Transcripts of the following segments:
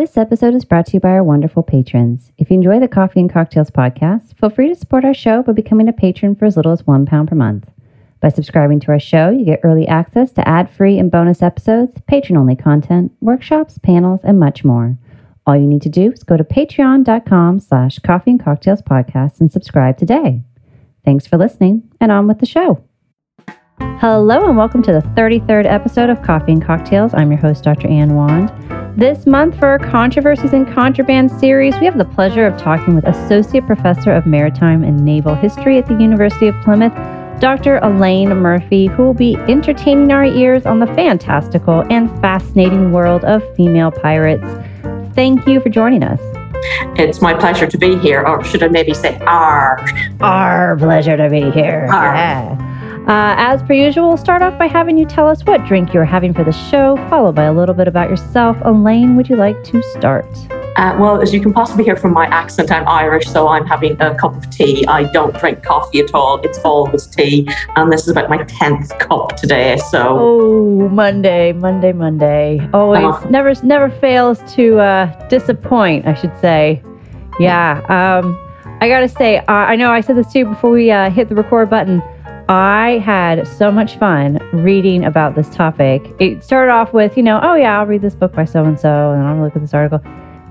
This episode is brought to you by our wonderful patrons. If you enjoy the Coffee and Cocktails podcast, feel free to support our show by becoming a patron for as little as one pound per month. By subscribing to our show, you get early access to ad-free and bonus episodes, patron-only content, workshops, panels, and much more. All you need to do is go to patreon.com slash coffee and cocktails podcast and subscribe today. Thanks for listening, and on with the show. Hello, and welcome to the 33rd episode of Coffee and Cocktails. I'm your host, Dr. Ann Wand. This month, for our Controversies in Contraband series, we have the pleasure of talking with Associate Professor of Maritime and Naval History at the University of Plymouth, Dr. Elaine Murphy, who will be entertaining our ears on the fantastical and fascinating world of female pirates. Thank you for joining us. It's my pleasure to be here, or should I maybe say, our, Our pleasure to be here. Our. Yeah. Uh, as per usual, we'll start off by having you tell us what drink you're having for the show, followed by a little bit about yourself. Elaine, would you like to start? Uh, well, as you can possibly hear from my accent, I'm Irish, so I'm having a cup of tea. I don't drink coffee at all. It's always tea, and this is about my tenth cup today. So, Oh, Monday, Monday, Monday. Always, Uh-huh. never, never fails to uh, disappoint. I should say. Yeah. Um, I gotta say, uh, I know I said this too before we uh, hit the record button. I had so much fun reading about this topic. It started off with, you know, oh yeah, I'll read this book by so and so, and I'll look at this article,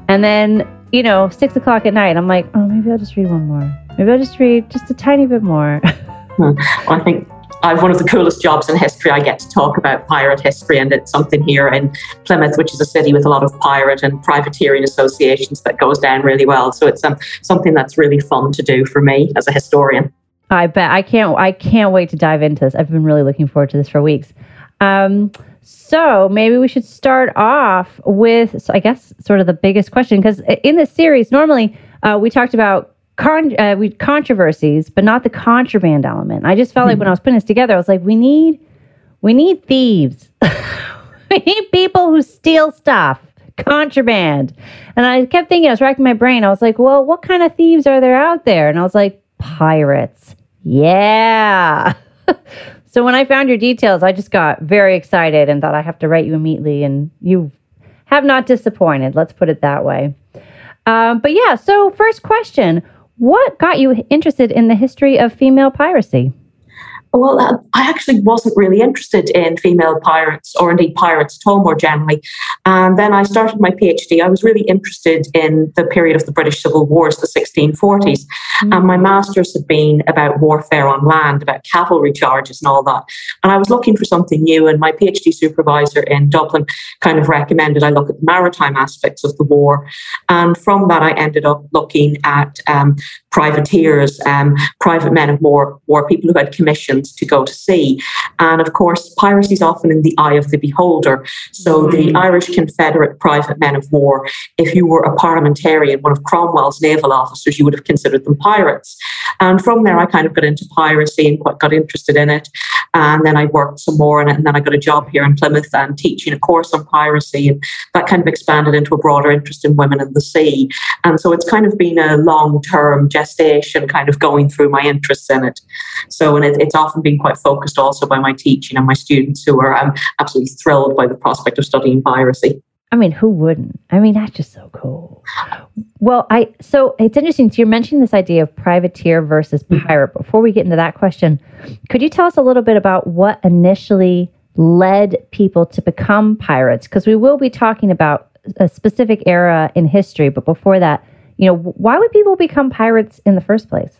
and then, you know, six o'clock at night, I'm like, oh, maybe I'll just read one more. Maybe I'll just read just a tiny bit more. I think I have one of the coolest jobs in history. I get to talk about pirate history, and it's something here in Plymouth, which is a city with a lot of pirate and privateering associations that goes down really well. So, it's um, something that's really fun to do for me as a historian. I bet I can't. I can't wait to dive into this. I've been really looking forward to this for weeks. Um, so maybe we should start off with, so I guess, sort of the biggest question because in this series, normally uh, we talked about con- uh, we controversies, but not the contraband element. I just felt like when I was putting this together, I was like, we need, we need thieves. we need people who steal stuff, contraband. And I kept thinking, I was racking my brain. I was like, well, what kind of thieves are there out there? And I was like, pirates. Yeah. so when I found your details, I just got very excited and thought I have to write you immediately. And you have not disappointed. Let's put it that way. Um, but yeah, so first question What got you interested in the history of female piracy? Well, uh, I actually wasn't really interested in female pirates or indeed pirates at all more generally. And then I started my PhD. I was really interested in the period of the British Civil Wars, the 1640s. And my master's had been about warfare on land, about cavalry charges and all that. And I was looking for something new. And my PhD supervisor in Dublin kind of recommended I look at the maritime aspects of the war. And from that, I ended up looking at um, privateers, um, private men of war, war people who had commissions to go to sea. And of course, piracy is often in the eye of the beholder. So the Irish Confederate private men of war, if you were a parliamentarian, one of Cromwell's naval officers, you would have considered them pirates. And from there, I kind of got into piracy and quite got interested in it. And then I worked some more in it. And then I got a job here in Plymouth and teaching a course on piracy. And that kind of expanded into a broader interest in women in the sea. And so it's kind of been a long term gestation, kind of going through my interests in it. So, and it, it's often been quite focused also by my teaching and my students who are um, absolutely thrilled by the prospect of studying piracy. I mean, who wouldn't? I mean, that's just so cool. Well, I so it's interesting. So you're mentioning this idea of privateer versus pirate. Before we get into that question, could you tell us a little bit about what initially led people to become pirates? Because we will be talking about a specific era in history, but before that, you know, why would people become pirates in the first place?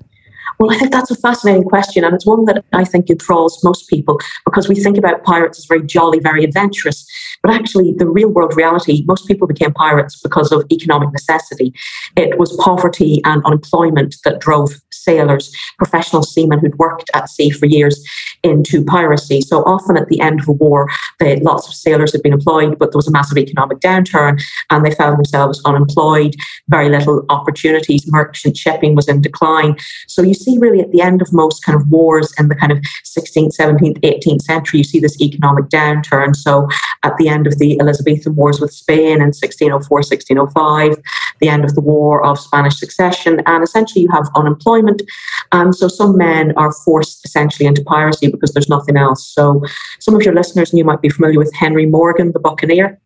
Well, I think that's a fascinating question, and it's one that I think enthralls most people because we think about pirates as very jolly, very adventurous. But actually, the real world reality, most people became pirates because of economic necessity. It was poverty and unemployment that drove sailors, professional seamen who'd worked at sea for years, into piracy. So often at the end of a war, they, lots of sailors had been employed, but there was a massive economic downturn and they found themselves unemployed, very little opportunities. Merchant shipping was in decline. So you see, really, at the end of most kind of wars in the kind of 16th, 17th, 18th century, you see this economic downturn. So at the end of the Elizabethan Wars with Spain in 1604, 1605, the end of the War of Spanish Succession, and essentially you have unemployment. And so some men are forced essentially into piracy because there's nothing else. So some of your listeners, and you might be familiar with Henry Morgan, the buccaneer.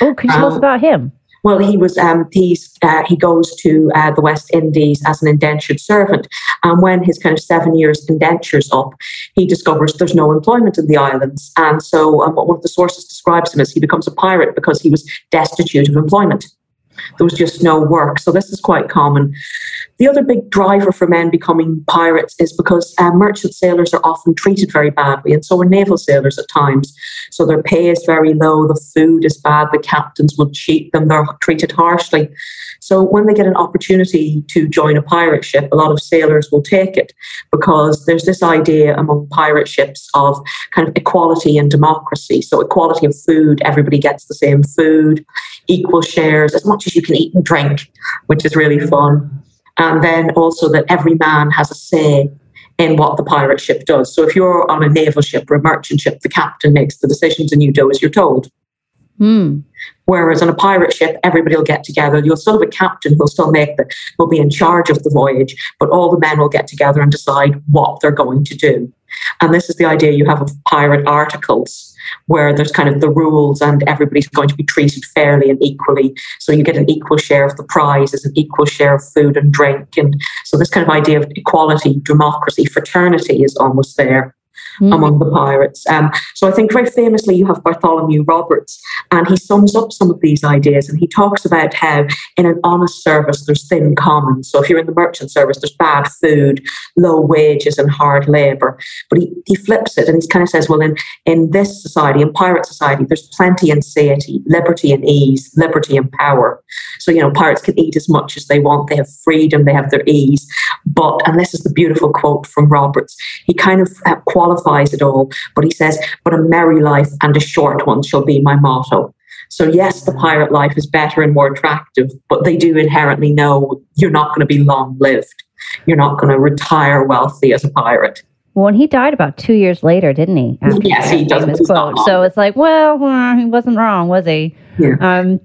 Oh, can you tell us Um, about him? Well, he was um, he's uh, he goes to uh, the West Indies as an indentured servant, and when his kind of seven years indentures up, he discovers there's no employment in the islands, and so um, one of the sources describes him as he becomes a pirate because he was destitute of employment. There was just no work. So this is quite common. The other big driver for men becoming pirates is because uh, merchant sailors are often treated very badly, and so are naval sailors at times. So their pay is very low, the food is bad, the captains will cheat them, they're treated harshly. So when they get an opportunity to join a pirate ship, a lot of sailors will take it because there's this idea among pirate ships of kind of equality and democracy. So equality of food, everybody gets the same food, equal shares, as much as you can eat and drink, which is really fun. And then also that every man has a say in what the pirate ship does. So if you're on a naval ship or a merchant ship, the captain makes the decisions and you do as you're told. Hmm. Whereas on a pirate ship, everybody will get together. You'll still have a captain who'll still make the, will be in charge of the voyage, but all the men will get together and decide what they're going to do. And this is the idea you have of pirate articles, where there's kind of the rules and everybody's going to be treated fairly and equally. So you get an equal share of the prizes, an equal share of food and drink. And so this kind of idea of equality, democracy, fraternity is almost there mm. among the pirates. Um, so I think very famously you have Bartholomew Roberts, and he sums up some of these ideas and he talks about how in an honest service there's thin commons. So if you're in the merchant service, there's bad food, low wages, and hard labour. But he, he flips it and he kind of says, well, in, in this society, in pirate society, there's plenty and satiety, liberty and ease, liberty and power. So, you know, pirates can eat as much as they want, they have freedom, they have their ease. But, and this is the beautiful quote from Roberts, he kind of uh, qualifies qualifies it all. But he says, but a merry life and a short one shall be my motto. So, yes, the pirate life is better and more attractive, but they do inherently know you're not going to be long lived. You're not going to retire wealthy as a pirate. Well, and he died about two years later, didn't he? yes, he does. Quote. So it's like, well, well, he wasn't wrong, was he? Yeah. Um,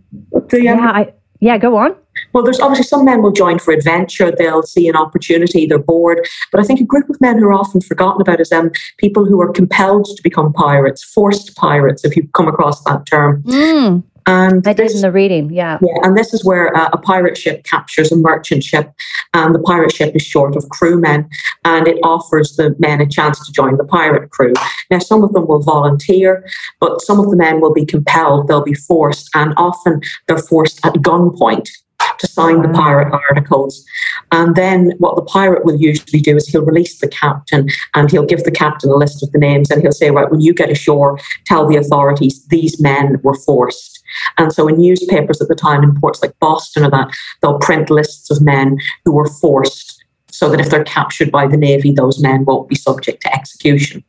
the, um, yeah, I, yeah, go on. Well, there's obviously some men will join for adventure. They'll see an opportunity. They're bored. But I think a group of men who are often forgotten about is um, people who are compelled to become pirates, forced pirates, if you come across that term. Mm. And I did in the reading, yeah. Yeah, and this is where uh, a pirate ship captures a merchant ship, and the pirate ship is short of crewmen, and it offers the men a chance to join the pirate crew. Now, some of them will volunteer, but some of the men will be compelled, they'll be forced, and often they're forced at gunpoint to sign the pirate articles. And then what the pirate will usually do is he'll release the captain and he'll give the captain a list of the names and he'll say, right, when you get ashore, tell the authorities these men were forced. And so in newspapers at the time in ports like Boston or that, they'll print lists of men who were forced so that if they're captured by the Navy, those men won't be subject to execution.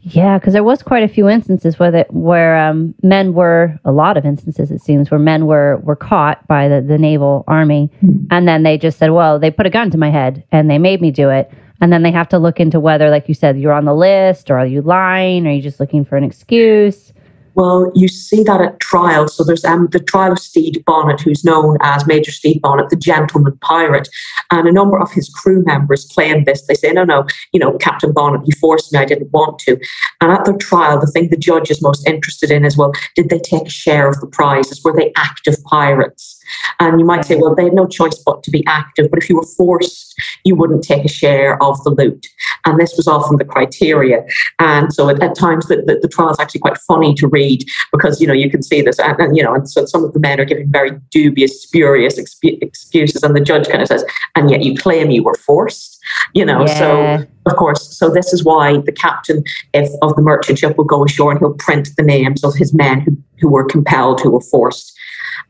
Yeah, because there was quite a few instances where that where um, men were a lot of instances it seems where men were were caught by the, the naval army, mm-hmm. and then they just said, "Well, they put a gun to my head and they made me do it." And then they have to look into whether, like you said, you're on the list or are you lying? Or are you just looking for an excuse? Well, you see that at trial. So there's um, the trial of Stede Bonnet, who's known as Major Stede Bonnet, the gentleman pirate. And a number of his crew members claim this. They say, no, no, you know, Captain Bonnet, he forced me, I didn't want to. And at the trial, the thing the judge is most interested in is, well, did they take a share of the prizes? Were they active pirates? And you might say, well, they had no choice but to be active. But if you were forced, you wouldn't take a share of the loot. And this was often the criteria. And so at, at times the, the, the, trial is actually quite funny to read because, you know, you can see this. And, and you know, and so some of the men are giving very dubious, spurious exp- excuses. And the judge kind of says, and yet you claim you were forced. You know, yeah. so of course, so this is why the captain if, of the merchant ship will go ashore and he'll print the names of his men who, who were compelled, who were forced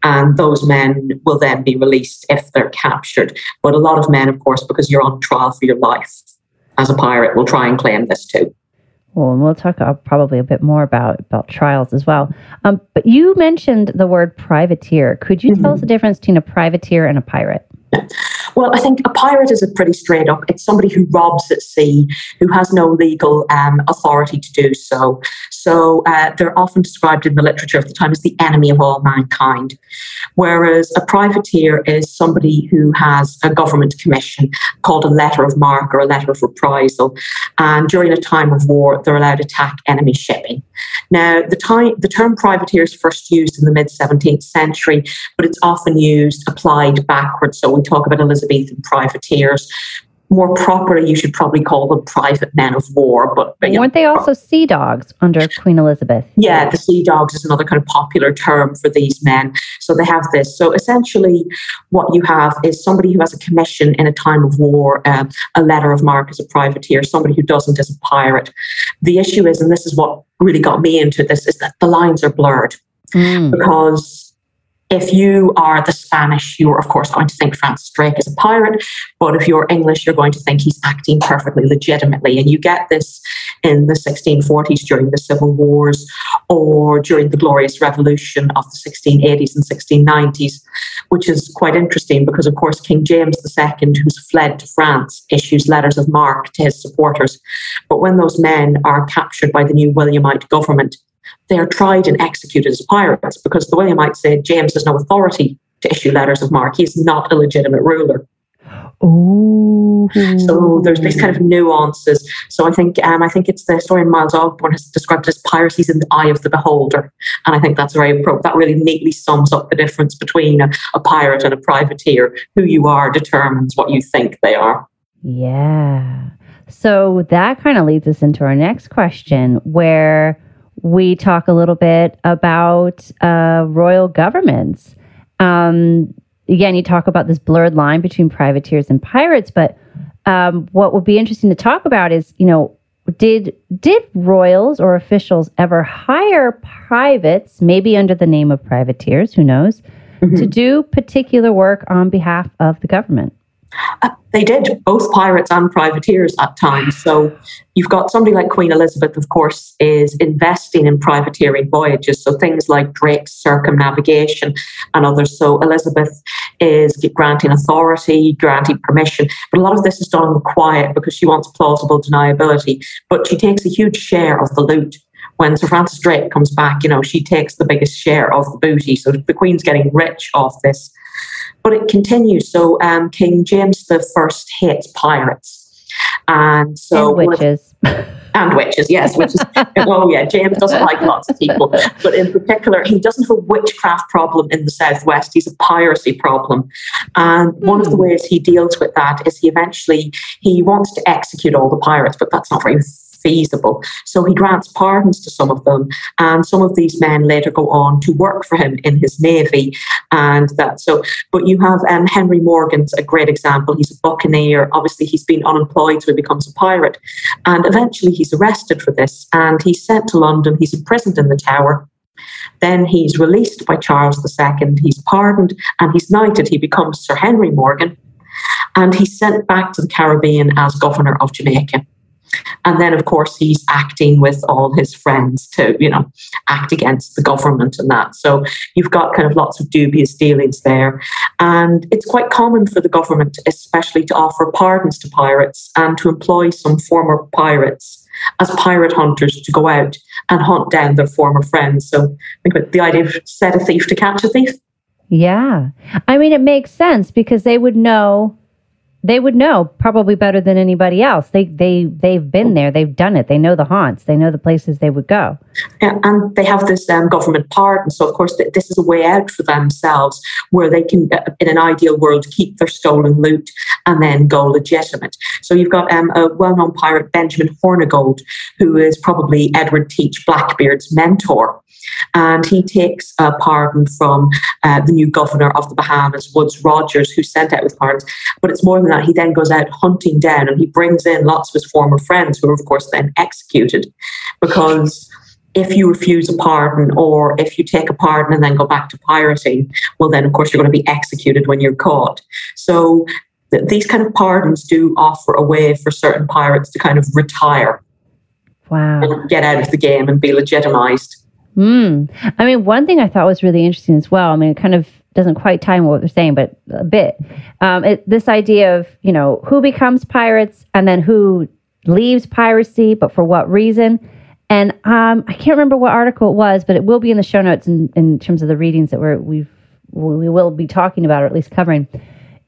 and those men will then be released if they're captured. But a lot of men, of course, because you're on trial for your life as a pirate, will try and claim this too. Well, and we'll talk uh, probably a bit more about about trials as well. Um, but you mentioned the word privateer. Could you mm-hmm. tell us the difference between a privateer and a pirate? Well, I think a pirate is a pretty straight up. It's somebody who robs at sea, who has no legal um, authority to do so. So uh, they're often described in the literature of the time as the enemy of all mankind. Whereas a privateer is somebody who has a government commission called a letter of marque or a letter of reprisal. And during a time of war, they're allowed to attack enemy shipping. Now, the, time, the term privateer is first used in the mid 17th century, but it's often used applied backwards. So we talk about Elizabethan privateers, more properly, you should probably call them private men of war. But, but weren't know, they also sea dogs under Queen Elizabeth? Yeah, the sea dogs is another kind of popular term for these men. So they have this. So essentially, what you have is somebody who has a commission in a time of war, um, a letter of marque as a privateer, somebody who doesn't as a pirate. The issue is, and this is what really got me into this, is that the lines are blurred. Mm. Because if you are the Spanish, you're of course going to think Francis Drake is a pirate, but if you're English, you're going to think he's acting perfectly legitimately. And you get this in the 1640s during the Civil Wars or during the Glorious Revolution of the 1680s and 1690s, which is quite interesting because, of course, King James II, who's fled to France, issues letters of marque to his supporters. But when those men are captured by the new Williamite government, they are tried and executed as pirates because the Williamites said James has no authority to issue letters of marque. He's not a legitimate ruler. Oh, so there's these kind of nuances. So I think um, I think it's the historian Miles Ogborn has described it as piracy in the eye of the beholder, and I think that's very appropriate. That really neatly sums up the difference between a, a pirate and a privateer. Who you are determines what you think they are. Yeah. So that kind of leads us into our next question, where we talk a little bit about uh, royal governments. Um, again, you talk about this blurred line between privateers and pirates, but um, what would be interesting to talk about is, you know, did did royals or officials ever hire privates, maybe under the name of privateers, who knows, mm-hmm. to do particular work on behalf of the government? Uh, they did, both pirates and privateers at times. So you've got somebody like Queen Elizabeth, of course, is investing in privateering voyages. So things like Drake's circumnavigation and others. So Elizabeth is granting authority, granting permission. But a lot of this is done in the quiet because she wants plausible deniability. But she takes a huge share of the loot when Sir Francis Drake comes back, you know, she takes the biggest share of the booty. So the Queen's getting rich off this. But it continues. So um, King James the First hates pirates. And so and witches. and witches, yes, witches. oh yeah, James doesn't like lots of people. But in particular, he doesn't have a witchcraft problem in the southwest. He's a piracy problem. And mm. one of the hmm. ways he deals with that is he eventually he wants to execute all the pirates, but that's not very feasible. So he grants pardons to some of them, and some of these men later go on to work for him in his navy, and that. So, but you have um, Henry Morgan's a great example. He's a buccaneer. Obviously, he's been unemployed, so he becomes a pirate, and eventually he's arrested for this, and he's sent to London. He's imprisoned in the Tower. Then he's released by Charles II. He's pardoned and he's knighted. He becomes Sir Henry Morgan and he's sent back to the Caribbean as governor of Jamaica. And then, of course, he's acting with all his friends to, you know, act against the government and that. So you've got kind of lots of dubious dealings there. And it's quite common for the government, especially, to offer pardons to pirates and to employ some former pirates as pirate hunters to go out and hunt down their former friends. So think about the idea of set a thief to catch a thief. Yeah. I mean, it makes sense because they would know they would know probably better than anybody else. They they they've been there, they've done it. They know the haunts, they know the places they would go. Yeah, and they have this um, government pardon, so of course th- this is a way out for themselves, where they can, uh, in an ideal world, keep their stolen loot and then go legitimate. So you've got um, a well-known pirate, Benjamin Hornigold, who is probably Edward Teach Blackbeard's mentor. And he takes a pardon from uh, the new governor of the Bahamas, Woodes Rogers, who sent out with pardons. But it's more than that. He then goes out hunting down and he brings in lots of his former friends, who are, of course, then executed because if you refuse a pardon or if you take a pardon and then go back to pirating, well, then of course you're going to be executed when you're caught. So th- these kind of pardons do offer a way for certain pirates to kind of retire. Wow. And get out of the game and be legitimized. Mm. I mean, one thing I thought was really interesting as well. I mean, it kind of doesn't quite tie in what they're saying, but a bit. Um, it, this idea of you know who becomes pirates and then who leaves piracy, but for what reason. And um, I can't remember what article it was, but it will be in the show notes in, in terms of the readings that we're, we've we will be talking about or at least covering.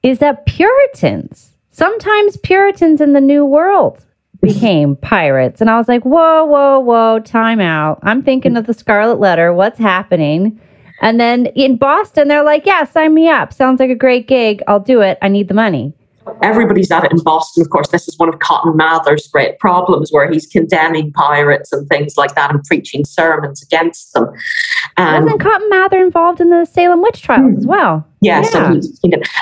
Is that Puritans sometimes Puritans in the New World became pirates, and I was like, whoa, whoa, whoa, time out. I'm thinking of the Scarlet Letter. What's happening? And then in Boston, they're like, yeah, sign me up. Sounds like a great gig. I'll do it. I need the money everybody's at it in Boston. Of course, this is one of Cotton Mather's great problems where he's condemning pirates and things like that and preaching sermons against them. Um, Wasn't Cotton Mather involved in the Salem witch trials as well? Yeah, yeah. so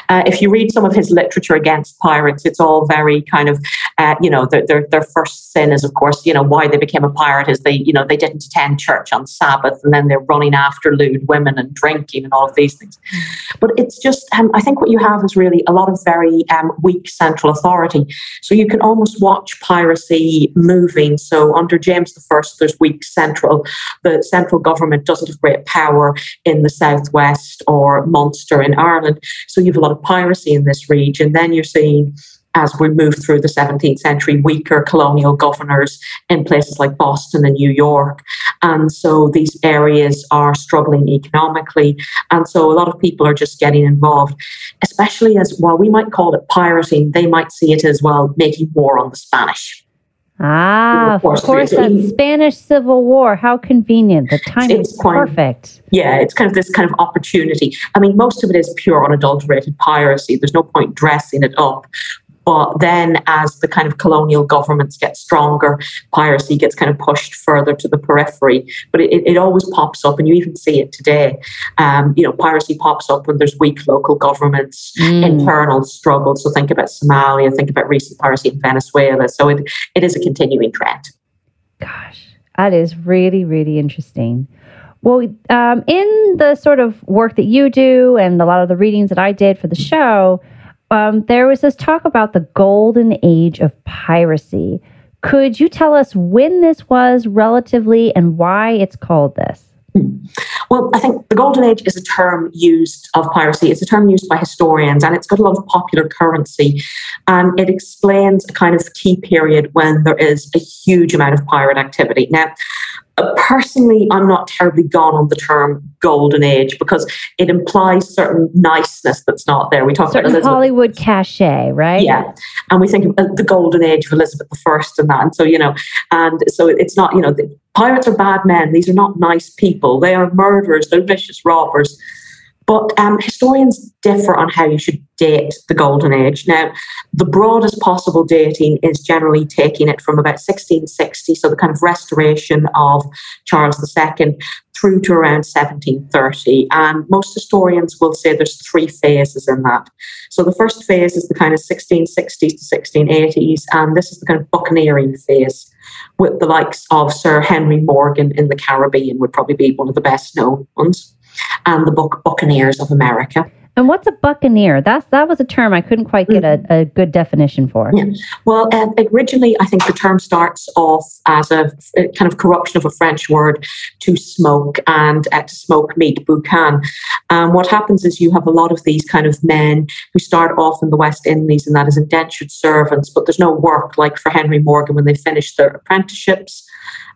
uh, if you read some of his literature against pirates, it's all very kind of, uh, you know, their, their, their first sin is, of course, you know, why they became a pirate is they, you know, they didn't attend church on Sabbath and then they're running after lewd women and drinking and all of these things. But it's just, um, I think what you have is really a lot of very um, weak central authority. So you can almost watch piracy moving. So under James I, there's weak central. The central government doesn't have great power in the southwest or Munster Ireland. So you have a lot of piracy in this region. Then you're seeing as we move through the 17th century, weaker colonial governors in places like Boston and New York. And so these areas are struggling economically. And so a lot of people are just getting involved, especially as while we might call it pirating, they might see it as well making war on the Spanish. Ah, of course, of course that Spanish Civil War. How convenient. The time is perfect. Yeah, it's kind of this kind of opportunity. I mean, most of it is pure unadulterated piracy. There's no point dressing it up. But then, as the kind of colonial governments get stronger, piracy gets kind of pushed further to the periphery. But it, it always pops up, and you even see it today. Um, you know, piracy pops up when there's weak local governments, mm. internal struggles. So think about Somalia, think about recent piracy in Venezuela. So it, it is a continuing trend. Gosh, that is really, really interesting. Well, um, in the sort of work that you do and a lot of the readings that I did for the show, um, there was this talk about the golden age of piracy. Could you tell us when this was relatively and why it's called this? Well, I think the golden age is a term used of piracy. It's a term used by historians and it's got a lot of popular currency. And it explains a kind of key period when there is a huge amount of pirate activity. Now, uh, personally, I'm not terribly gone on the term golden age because it implies certain niceness that's not there. We talk certain about Hollywood cachet, right? Yeah, and we think of the golden age of Elizabeth I and that, and so you know, and so it's not you know, the pirates are bad men. These are not nice people. They are murderers. They're vicious robbers. But um, historians differ on how you should date the Golden Age. Now, the broadest possible dating is generally taking it from about 1660, so the kind of restoration of Charles II, through to around 1730. And most historians will say there's three phases in that. So the first phase is the kind of 1660s to 1680s, and this is the kind of buccaneering phase with the likes of Sir Henry Morgan in the Caribbean would probably be one of the best known ones and the book Buccaneers of America. And what's a buccaneer? That's that was a term I couldn't quite get a, mm. a good definition for. Yeah. Well, uh, originally, I think the term starts off as a, a, kind of corruption of a French word to smoke and uh, to smoke meat, boucan. Um, what happens is you have a lot of these kind of men who start off in the West Indies and that is indentured servants, but there's no work like for Henry Morgan when they finish their apprenticeships.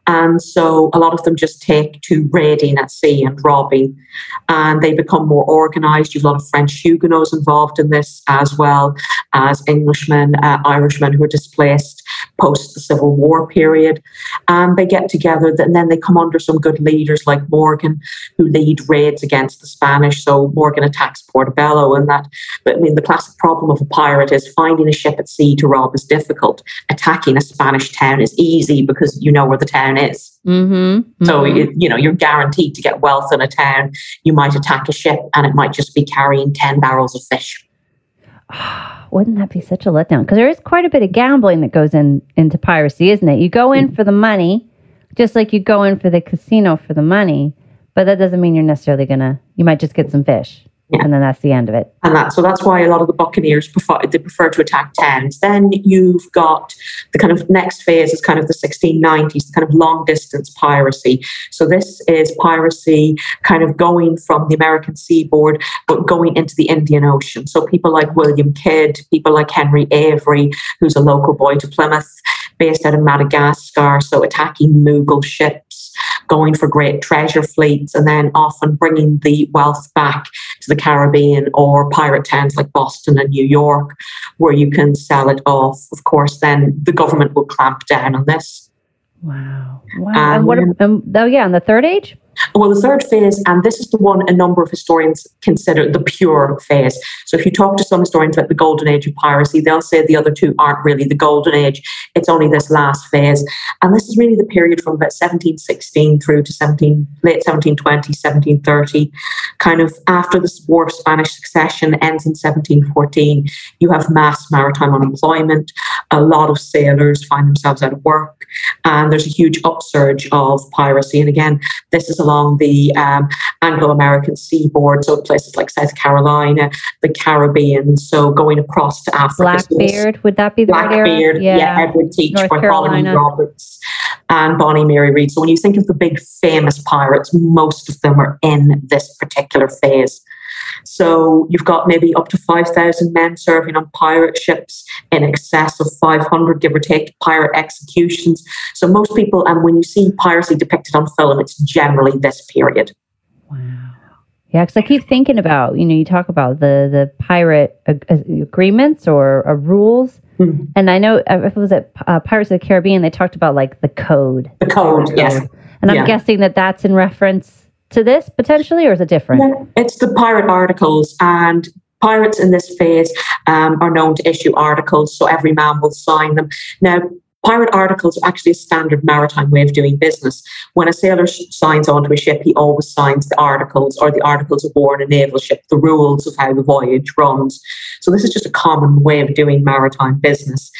And so a lot of them just take to raiding at sea and robbing, and they become more organized. You have a lot of French Huguenots involved in this, as well as Englishmen, uh, Irishmen who are displaced post the Civil War period. And they get together, and then they come under some good leaders like Morgan, who lead raids against the Spanish. So Morgan attacks Portobello, and that. But I mean, the classic problem of a pirate is finding a ship at sea to rob is difficult. Attacking a Spanish town is easy because you know where the town is. Mm-hmm, mm-hmm. So you, you know you're guaranteed to get wealth in a town. You might attack a ship, and it might just be carrying ten barrels of fish. Wouldn't that be such a letdown? Because there is quite a bit of gambling that goes in into piracy, isn't it? You go in mm-hmm. for the money, just like you go in for the casino for the money, but that doesn't mean you're necessarily gonna. You might just get some fish. Yeah. And then that's the end of it. And that so that's why a lot of the buccaneers prefer they prefer to attack towns. Then you've got the kind of next phase is kind of the 1690s, the kind of long distance piracy. So this is piracy kind of going from the American seaboard but going into the Indian Ocean. So people like William Kidd, people like Henry Avery, who's a local boy to Plymouth, based out of Madagascar, so attacking Mughal ships going for great treasure fleets and then often bringing the wealth back to the Caribbean or pirate towns like Boston and New York, where you can sell it off. Of course, then the government will clamp down on this. Wow. Wow. Um, and what, um, oh, yeah, and the third age? Well, the third phase, and this is the one a number of historians consider the pure phase. So, if you talk to some historians about the golden age of piracy, they'll say the other two aren't really the golden age. It's only this last phase. And this is really the period from about 1716 through to 17, late 1720, 1730. Kind of after the War of Spanish Succession ends in 1714, you have mass maritime unemployment. A lot of sailors find themselves out of work, and there's a huge upsurge of piracy. And again, this is along the um, Anglo American seaboard, so places like South Carolina, the Caribbean, so going across to Africa. Blackbeard, would that be the Blackbeard? Right yeah. yeah, Edward Teach, North Bartholomew Carolina. Roberts, and Bonny Mary Read. So when you think of the big famous pirates, most of them are in this particular phase. So you've got maybe up to 5,000 men serving on pirate ships, in excess of 500, give or take, pirate executions. So most people, and when you see piracy depicted on film, it's generally this period. Wow. Yeah, because I keep thinking about, you know, you talk about the the pirate ag- agreements or uh, rules. Mm-hmm. And I know uh, if it was at uh, Pirates of the Caribbean, they talked about like the code. The code, yes. And I'm guessing that that's in reference to this potentially, or is it different? It's the pirate articles, and pirates in this phase um, are known to issue articles, so every man will sign them. Now, Pirate articles are actually a standard maritime way of doing business. When a sailor signs onto a ship, he always signs the articles or the articles of war on a naval ship, the rules of how the voyage runs. So this is just a common way of doing maritime business.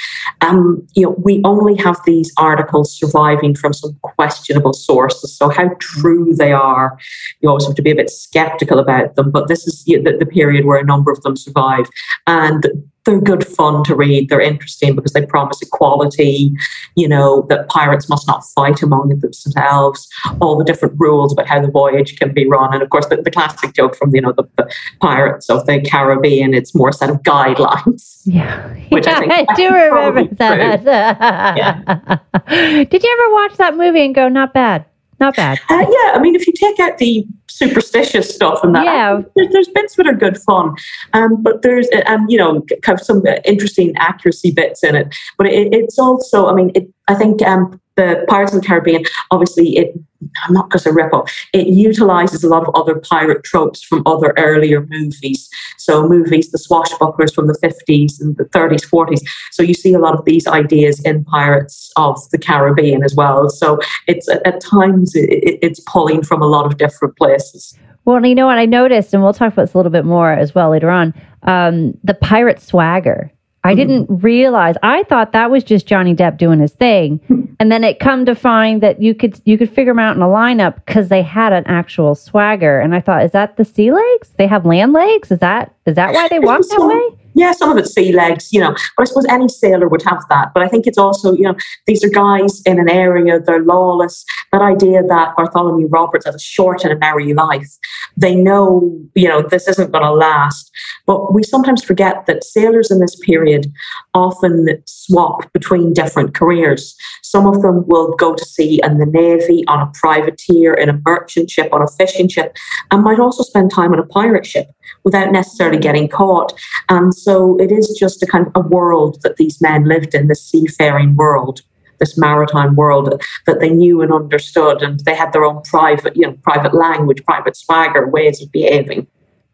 Um, you know, we only have these articles surviving from some questionable sources. So how true they are, you always have to be a bit skeptical about them. But this is the, the period where a number of them survive, and they're good fun to read. They're interesting because they promise equality, you know, that pirates must not fight among themselves, all the different rules about how the voyage can be run. And of course, the, the classic joke from, you know, the, the, pirates of the Caribbean, it's more a set of guidelines. Yeah. Which yeah, I, I do remember that. yeah. Did you ever watch that movie and go, not bad? Not bad. Uh, yeah, I mean, if you take out the superstitious stuff and that, yeah. there's, there's bits that are good fun, um, but there's uh, um, you know kind of some interesting accuracy bits in it. But it, it's also, I mean, it, I think um, the Pirates of the Caribbean, obviously, it I'm not going to rip off. It utilizes a lot of other pirate tropes from other earlier movies. So movies, the swashbucklers from the 50s and the 30s, 40s. So you see a lot of these ideas in Pirates of the Caribbean as well. So it's at times it, it's pulling from a lot of different places. Well, you know what I noticed, and we'll talk about this a little bit more as well later on. Um, the pirate swagger I mm-hmm. didn't realize. I thought that was just Johnny Depp doing his thing, and then it come to find that you could you could figure them out in a lineup because they had an actual swagger. And I thought, is that the sea legs? They have land legs. Is that is that why they walk that way? Yeah, some of it's sea legs, you know, but I suppose any sailor would have that. But I think it's also, you know, these are guys in an area, they're lawless. That idea that Bartholomew Roberts has a short and a merry life, they know, you know, this isn't going to last. But we sometimes forget that sailors in this period often swap between different careers. Some of them will go to sea in the Navy, on a privateer, in a merchant ship, on a fishing ship, and might also spend time on a pirate ship without necessarily getting caught. And so it is just a kind of a world that these men lived in, this seafaring world this maritime world that they knew and understood and they had their own private you know private language private swagger ways of behaving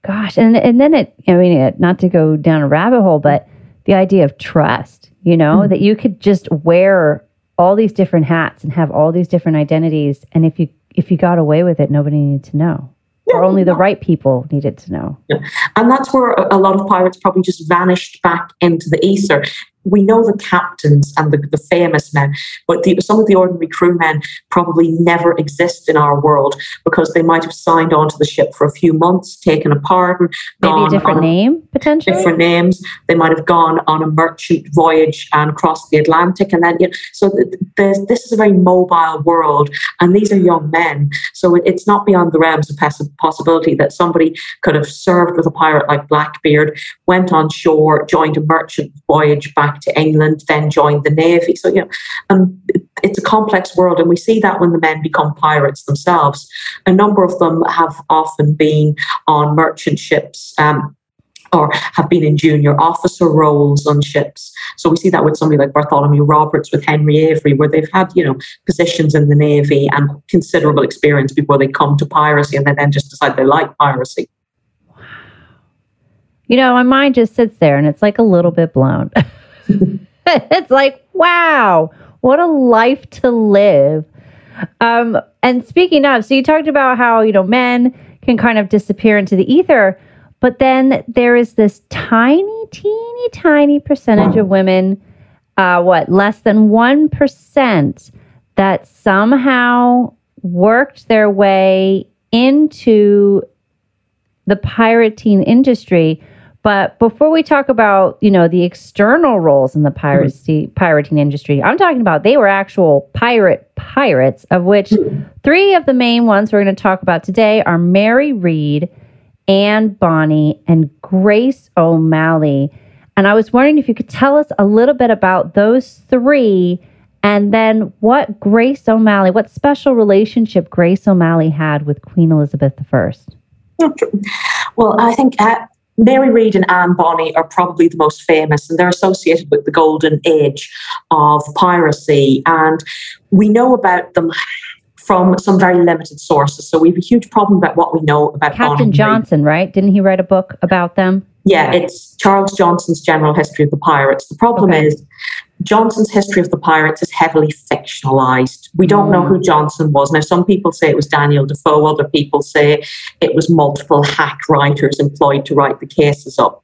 gosh and and then it i mean it, not to go down a rabbit hole but the idea of trust you know mm-hmm. that you could just wear all these different hats and have all these different identities and if you if you got away with it nobody needed to know or only the right people needed to know. And that's where a lot of pirates probably just vanished back into the ether. We know the captains and the, the famous men, but the, some of the ordinary crewmen probably never exist in our world because they might have signed onto the ship for a few months, taken a pardon, maybe a different name potentially, different names. They might have gone on a merchant voyage and crossed the Atlantic, and then you know, so this is a very mobile world, and these are young men. So it, it's not beyond the realms of possibility that somebody could have served with a pirate like Blackbeard, went on shore, joined a merchant voyage back back to England, then joined the Navy. So, you know, um, it's a complex world. And we see that when the men become pirates themselves. A number of them have often been on merchant ships. Um, or have been in junior officer roles on ships. So we see that with somebody like Bartholomew Roberts, with Henry Avery, where they've had, you know, positions in the Navy and considerable experience before they come to piracy and they then just decide they like piracy. You know, my mind just sits there and it's like a little bit blown. it's like, wow, what a life to live. Um, and speaking of, so you talked about how, you know, men can kind of disappear into the ether, but then there is this tiny, teeny, tiny percentage of women, uh, what, less than 1% that somehow worked their way into the pirating industry but before we talk about, you know, the external roles in the piracy mm-hmm. pirating industry, I'm talking about they were actual pirate pirates, of which mm-hmm. three of the main ones we're going to talk about today are Mary Read, Anne Bonny, and Grace O'Malley. And I was wondering if you could tell us a little bit about those three and then what Grace O'Malley, what special relationship Grace O'Malley had with Queen Elizabeth I. Well, I think at Mary Read and Anne Bonny are probably the most famous, and they're associated with the golden age of piracy. And we know about them from some very limited sources. So we have a huge problem about what we know about Captain Bonny Johnson, right? Didn't he write a book about them? Yeah, it's Charles Johnson's General History of the Pirates. The problem okay. is Johnson's history of the pirates is heavily fictionalized. We don't mm. know who Johnson was. Now, some people say it was Daniel Defoe, other people say it was multiple hack writers employed to write the cases up.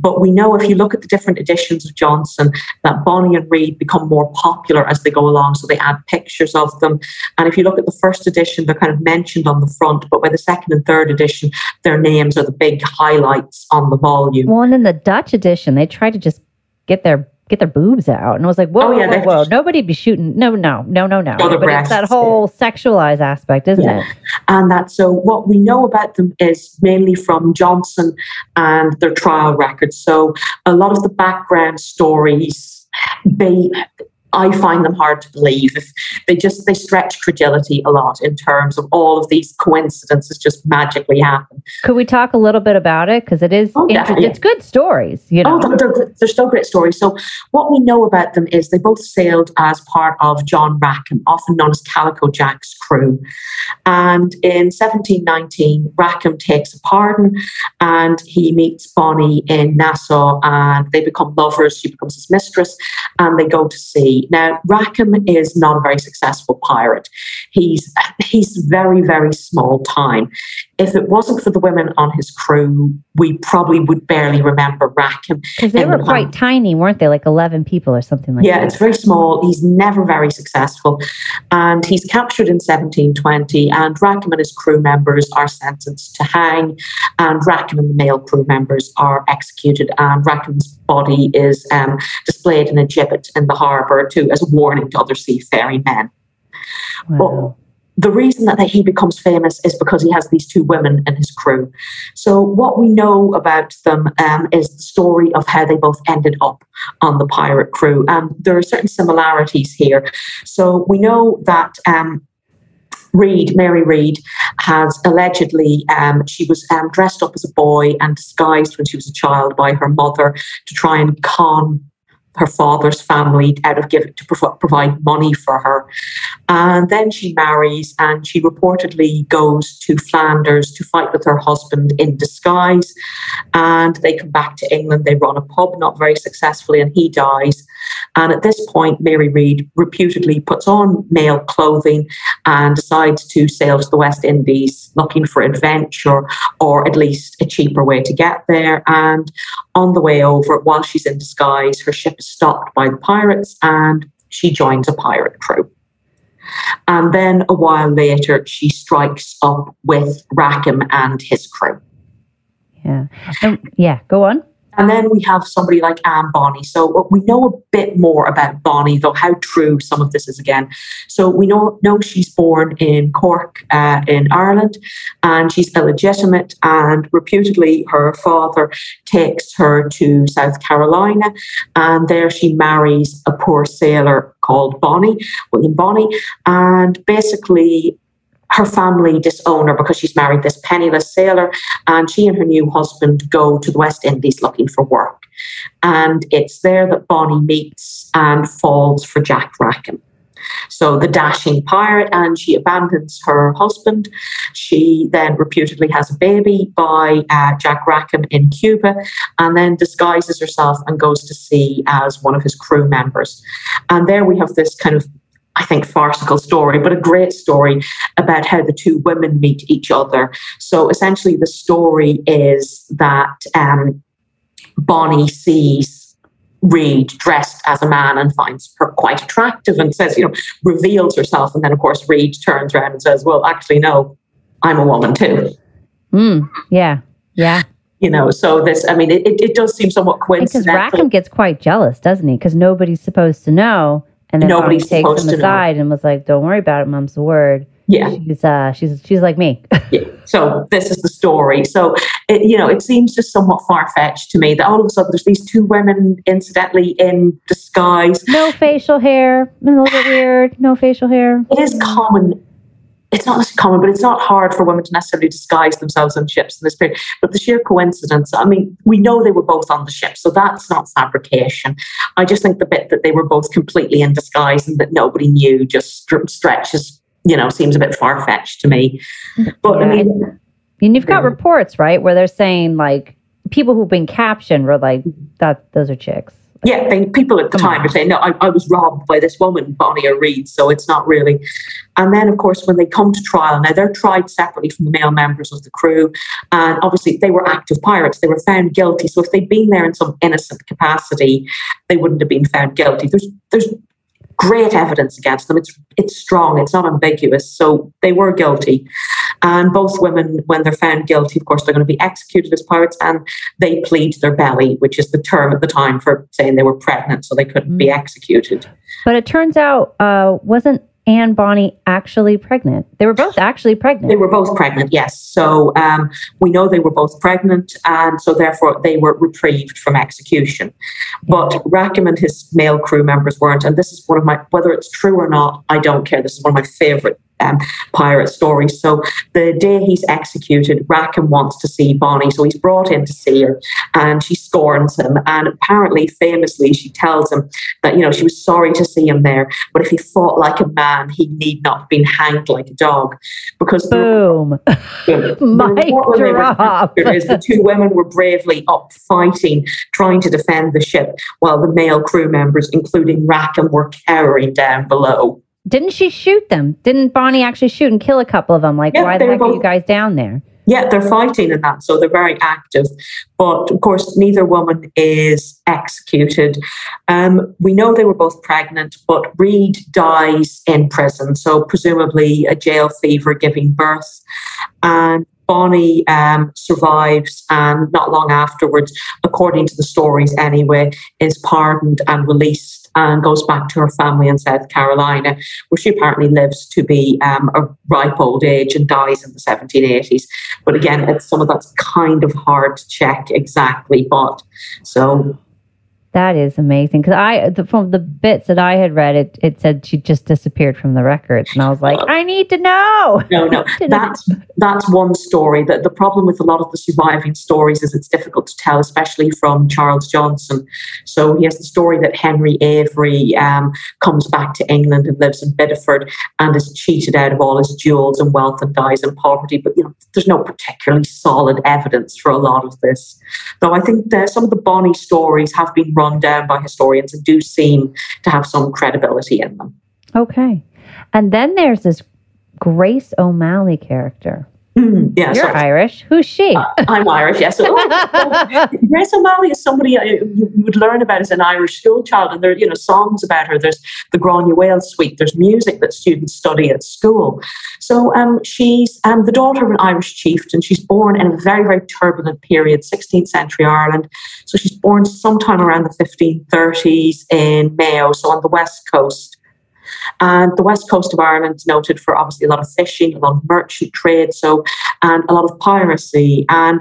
But we know if you look at the different editions of Johnson, that Bonny and Read become more popular as they go along. So they add pictures of them. And if you look at the first edition, they're kind of mentioned on the front, but by the second and third edition, their names are the big highlights on the volume. Well, and in the Dutch edition, they try to just get their get their boobs out. And I was like, whoa, oh, yeah, whoa, whoa, nobody be shooting. No, no, no, no, no. but breasts, it's that whole yeah. sexualized aspect, isn't yeah. it? And that, so what we know about them is mainly from Johnson and their trial records. So a lot of the background stories, they I find them hard to believe. If they just they stretch credulity a lot in terms of all of these coincidences just magically happen. Could we talk a little bit about it because it is oh, it's good stories. You oh, know, oh, they're, they're still great stories. So what we know about them is they both sailed as part of John Rackham, often known as Calico Jack's crew, and in 1719 Rackham takes a pardon and he meets Bonny in Nassau and they become lovers. She becomes his mistress and they go to sea. Now, Rackham is not a very successful pirate. He's he's very very small time. If it wasn't for the women on his crew, we probably would barely remember Rackham because they were the quite tiny, weren't they? Like eleven people or something like yeah, that. Yeah, it's very small. He's never very successful, and he's captured in 1720. And Rackham and his crew members are sentenced to hang, and Rackham and the male crew members are executed. And Rackham's body is um, displayed in a gibbet in the harbour to as a warning to other seafaring men. Wow. But the reason that he becomes famous is because he has these two women in his crew. So, what we know about them um, is the story of how they both ended up on the pirate crew. And there are certain similarities here. So, we know that um, Read, Mary Read, has allegedly, um, she was um, dressed up as a boy and disguised when she was a child by her mother to try and con her father's family out of giving to provide money for her. And then she marries and she reportedly goes to Flanders to fight with her husband in disguise. And they come back to England. They run a pub, not very successfully, and he dies. And at this point, Mary Read reputedly puts on male clothing and decides to sail to the West Indies looking for adventure or at least a cheaper way to get there. And on the way over, while she's in disguise, her ship is stopped by the pirates and she joins a pirate crew. And then a while later, she strikes up with Rackham and his crew. Yeah. Um, yeah, go on. And then we have somebody like Anne Bonny. So we know a bit more about Bonny, though how true some of this is again. So we know, know she's born in Cork uh, in Ireland and she's illegitimate. And reputedly, her father takes her to South Carolina and there she marries a poor sailor called Bonny, William Bonny. And basically, her family disown her because she's married this penniless sailor, and she and her new husband go to the West Indies looking for work. And it's there that Bonny meets and falls for Jack Rackham. So the dashing pirate, and she abandons her husband. She then reputedly has a baby by uh, Jack Rackham in Cuba, and then disguises herself and goes to sea as one of his crew members. And there we have this kind of I think, farcical story, but a great story about how the two women meet each other. So essentially, the story is that um, Bonny sees Read dressed as a man and finds her quite attractive and says, you know, reveals herself. And then, of course, Read turns around and says, well, actually, no, I'm a woman too. Mm, yeah. Yeah. You know, so this, I mean, it, it does seem somewhat coincidental. Because Rackham gets quite jealous, doesn't he? Because nobody's supposed to know. And then Nobody takes him aside know. and was like, "Don't worry about it, Mom's the word." Yeah, she's uh, she's she's like me. yeah. So this is the story. So it, you know, it seems just somewhat far fetched to me that all of a sudden there's these two women, incidentally, in disguise. No facial hair. A little bit weird. No facial hair. It is common it's not as common, but it's not hard for women to necessarily disguise themselves on ships in this period. But the sheer coincidence, I mean, we know they were both on the ship, so that's not fabrication. I just think the bit that they were both completely in disguise and that nobody knew just stretches, you know, seems a bit far fetched to me. But yeah. I mean, and you've got yeah. reports, right, where they're saying like people who've been captioned were like, that those are chicks. Yeah, they, people at the time are saying, no, I, I, was robbed by this woman, Bonny or Read, so it's not really. And then, of course, when they come to trial, now they're tried separately from the male members of the crew. And obviously, they were active pirates. They were found guilty. So if they'd been there in some innocent capacity, they wouldn't have been found guilty. There's, there's great evidence against them. It's it's strong. It's not ambiguous. So they were guilty, and both women, when they're found guilty, of course, they're going to be executed as pirates, and they plead their belly, which is the term at the time for saying they were pregnant, so they couldn't mm. be executed. But it turns out, uh, wasn't and Bonny actually pregnant? They were both actually pregnant. They were both pregnant, yes. So um, we know they were both pregnant, and so therefore they were reprieved from execution. But Rackham and his male crew members weren't, and this is one of my, whether it's true or not, I don't care. This is one of my favorite um, pirate stories. So the day he's executed, Rackham wants to see Bonny, So he's brought in to see her and she scorns him. And apparently, famously, she tells him that, you know, she was sorry to see him there, but if he fought like a man, he need not have been hanged like a dog. Because boom, the, my drop. is the two women were bravely up fighting, trying to defend the ship, while the male crew members, including Rackham, were cowering down below. Didn't she shoot them? Didn't Bonny actually shoot and kill a couple of them? Like, yeah, why the heck both, are you guys down there? Yeah, they're fighting in that, so they're very active. But of course, neither woman is executed. Um, we know they were both pregnant, but Read dies in prison, so presumably a jail fever giving birth. And Bonny um, survives and not long afterwards, according to the stories anyway, is pardoned and released and goes back to her family in South Carolina, where she apparently lives to be um, a ripe old age and dies in the 1780s. But again, it's some of that's kind of hard to check exactly. But so that is amazing because I the, from the bits that I had read, it it said she just disappeared from the records, and I was like, I need to know. No, no, that's that's one story. That the problem with a lot of the surviving stories is it's difficult to tell, especially from Charles Johnson. So he has the story that Henry Avery um, comes back to England and lives in Bideford and is cheated out of all his jewels and wealth and dies in poverty. But you know, there's no particularly solid evidence for a lot of this. Though I think some of the Bonny stories have been run down by historians and do seem to have some credibility in them. Okay. And then there's this Grace O'Malley character. Mm, yeah, You're sorry. Irish. Who's she? Uh, I'm Irish, yes. oh, Grace O'Malley is somebody I, you would learn about as an Irish school child, and there are you know songs about her. There's the Granuaile Suite. There's music that students study at school. So um, she's um, the daughter of an Irish chieftain. She's born in a very very turbulent period, 16th century Ireland. So she's born sometime around the 1530s in Mayo, so on the west coast. And the west coast of Ireland noted for obviously a lot of fishing, a lot of merchant trade, so and a lot of piracy. And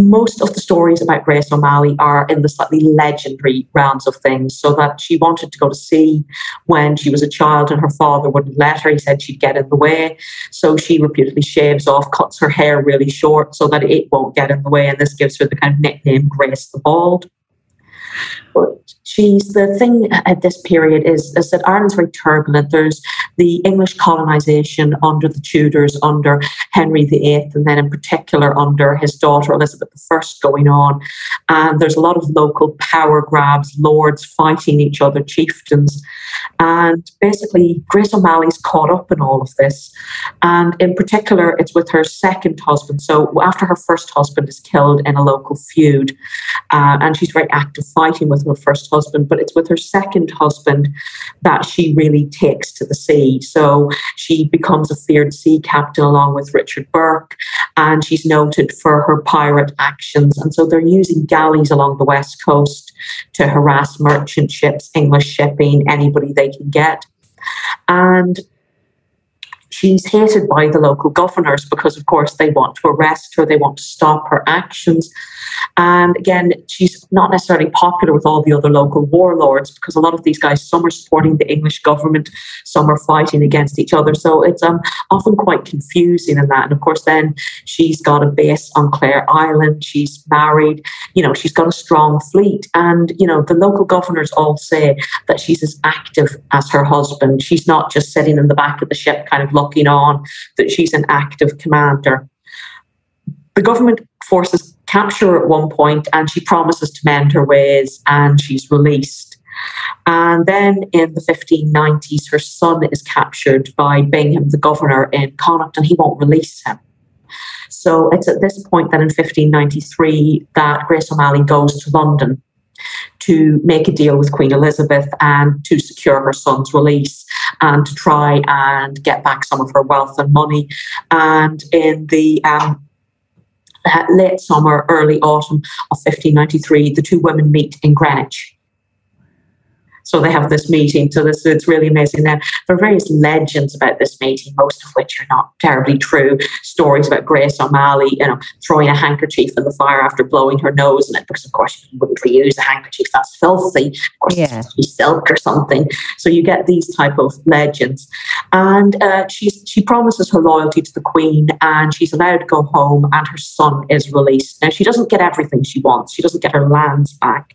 most of the stories about Grace O'Malley are in the slightly legendary realms of things. So that she wanted to go to sea when she was a child and her father wouldn't let her. He said she'd get in the way. So she reputedly shaves off, cuts her hair really short so that it won't get in the way. And this gives her the kind of nickname Grace the Bald. But she's the thing at this period is, is that Ireland's very turbulent. There's the English colonization under the Tudors, under Henry VIII, and then in particular under his daughter Elizabeth I going on. And there's a lot of local power grabs, lords fighting each other, chieftains. And basically, Grace O'Malley's caught up in all of this. And in particular, it's with her second husband. So after her first husband is killed in a local feud, uh, and she's very active fighting with her first husband, but it's with her second husband that she really takes to the sea. So she becomes a feared sea captain along with Richard Burke, and she's noted for her pirate actions. And so they're using galleys along the west coast to harass merchant ships, English shipping, anybody they can get. And she's hated by the local governors because, of course, they want to arrest her, they want to stop her actions. And again, she's not necessarily popular with all the other local warlords because a lot of these guys, some are supporting the English government, some are fighting against each other. So it's um, often quite confusing in that. And of course, then she's got a base on Clare Island, she's married, you know, she's got a strong fleet. And, you know, the local governors all say that she's as active as her husband. She's not just sitting in the back of the ship, kind of looking on, that she's an active commander. The government forces capture her at one point and she promises to mend her ways and she's released. And then in the 1590s, her son is captured by Bingham, the governor in Connacht, and he won't release him. So it's at this point that in 1593 that Grace O'Malley goes to London to make a deal with Queen Elizabeth and to secure her son's release and to try and get back some of her wealth and money. And in the um, late summer, early autumn of 1593, the two women meet in Greenwich. So they have this meeting. So this it's really amazing. Then there are various legends about this meeting, most of which are not terribly true. Stories about Grace O'Malley, you know, throwing a handkerchief in the fire after blowing her nose in it, because of course you wouldn't reuse a handkerchief. That's filthy. Of course, yeah. it's silk or something. So you get these type of legends. And uh, she's she promises her loyalty to the Queen, and she's allowed to go home, and her son is released. Now she doesn't get everything she wants. She doesn't get her lands back.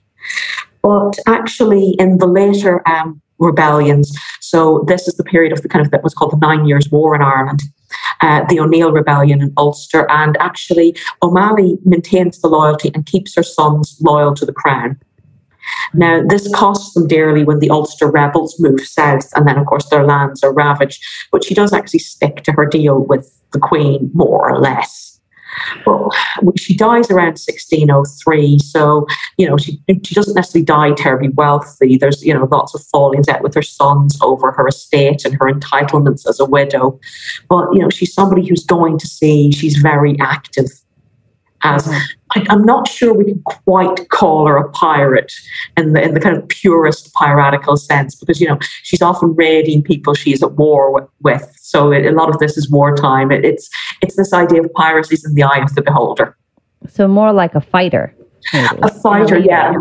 But actually, in the later um, rebellions, so this is the period of the kind of that was called the Nine Years' War in Ireland. Uh, the O'Neill Rebellion in Ulster, and actually O'Malley maintains the loyalty and keeps her sons loyal to the crown. Now, this costs them dearly when the Ulster rebels move south, and then, of course, their lands are ravaged. But she does actually stick to her deal with the Queen, more or less. She dies around 1603, so you know she she doesn't necessarily die terribly wealthy. There's you know lots of fallings out with her sons over her estate and her entitlements as a widow. But you know she's somebody who's going to see. She's very active as mm-hmm. I, am not sure we can quite call her a pirate in the in the kind of purest piratical sense because you know she's often raiding people she's at war with. So it, a lot of this is wartime. It, it's it's this idea of piracy is in the eye of the beholder. So more like a fighter. Maybe. A fighter, yeah. Yeah,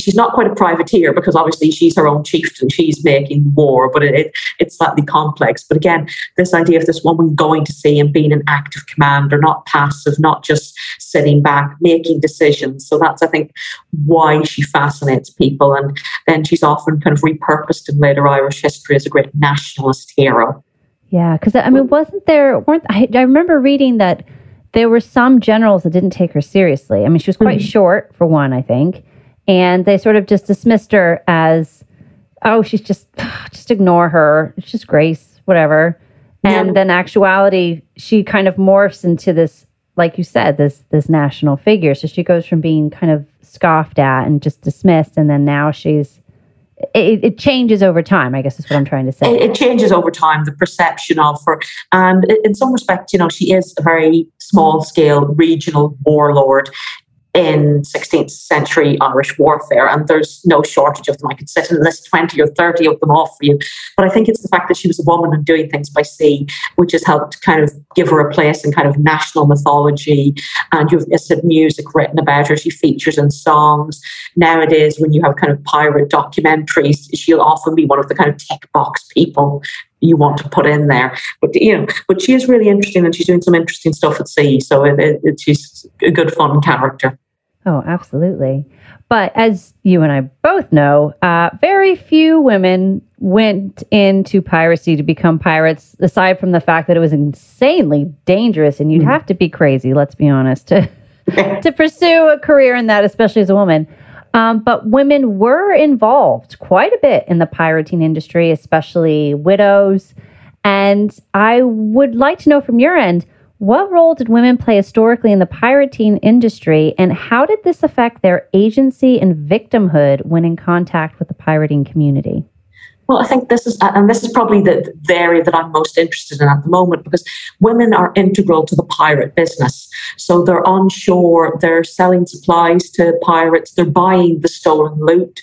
she's not quite a privateer because obviously she's her own chieftain. She's making war, but it, it, it's slightly complex. But again, this idea of this woman going to sea and being an active commander, not passive, not just sitting back, making decisions. So that's, I think, why she fascinates people. And then she's often kind of repurposed in later Irish history as a great nationalist hero. Yeah, because I mean, wasn't there? weren't I, I remember reading that there were some generals that didn't take her seriously. I mean, she was quite mm-hmm. short for one, I think and they sort of just dismissed her as, oh, she's just just ignore her. It's just Grace, whatever. And yeah. then actuality, she kind of morphs into this, like you said, this this national figure. So she goes from being kind of scoffed at and just dismissed, and then now she's it, it, changes over time, I guess is what I'm trying to say. It, it, changes over time, the perception of her. And in some respects, you know, she is a very small scale regional warlord in 16th century Irish warfare, and there's no shortage of them. I could sit and list 20 or 30 of them off for you. But I think it's the fact that she was a woman and doing things by sea, which has helped kind of give her a place in kind of national mythology. And you've said music written about her. She features in songs. Nowadays, when you have kind of pirate documentaries, she'll often be one of the kind of tick box people you want to put in there. But you know, but she is really interesting, and she's doing some interesting stuff at sea. So it, it, she's a good, fun character. Oh, absolutely. But as you and I both know, uh, very few women went into piracy to become pirates, aside from the fact that it was insanely dangerous and you'd mm. have to be crazy, let's be honest, to, to pursue a career in that, especially as a woman. Um, but women were involved quite a bit in the pirating industry, especially widows. And I would like to know from your end what role did women play historically in the pirating industry, and how did this affect their agency and victimhood when in contact with the pirating community? Well, I think this is, and this is probably the, the, area that I'm most interested in at the moment because women are integral to the pirate business. So they're on shore, they're selling supplies to pirates, they're buying the stolen loot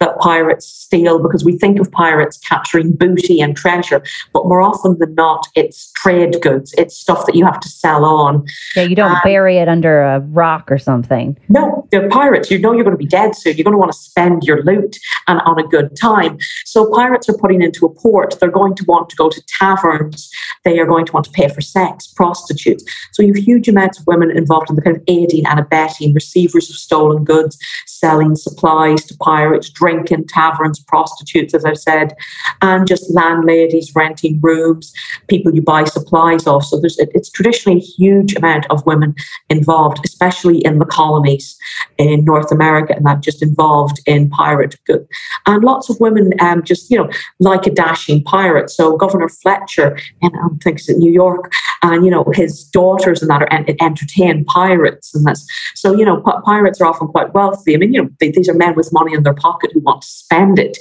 that pirates steal because we think of pirates capturing booty and treasure, but more often than not, it's trade goods, it's stuff that you have to sell on. Yeah, you don't um, bury it under a rock or something. No, they're pirates. You know you're going to be dead soon. You're going to want to spend your loot and on a good time. So pirates are putting into a port, they're going to want to go to taverns, they are going to want to pay for sex, prostitutes. So you have huge amounts of women involved in the kind of aiding and abetting, receivers of stolen goods, selling supplies to pirates, drinking taverns, prostitutes, as I've said, and just landladies renting rooms, people you buy supplies of. So there's it's traditionally a huge amount of women involved, especially in the colonies in North America, and that just involved in pirate goods. And lots of women um, just, you know, like a dashing pirate. So Governor Fletcher, and I think it's in New York, and you know his daughters and that are entertain pirates, and that's so you know pirates are often quite wealthy. I mean, you know they, these are men with money in their pocket who want to spend it,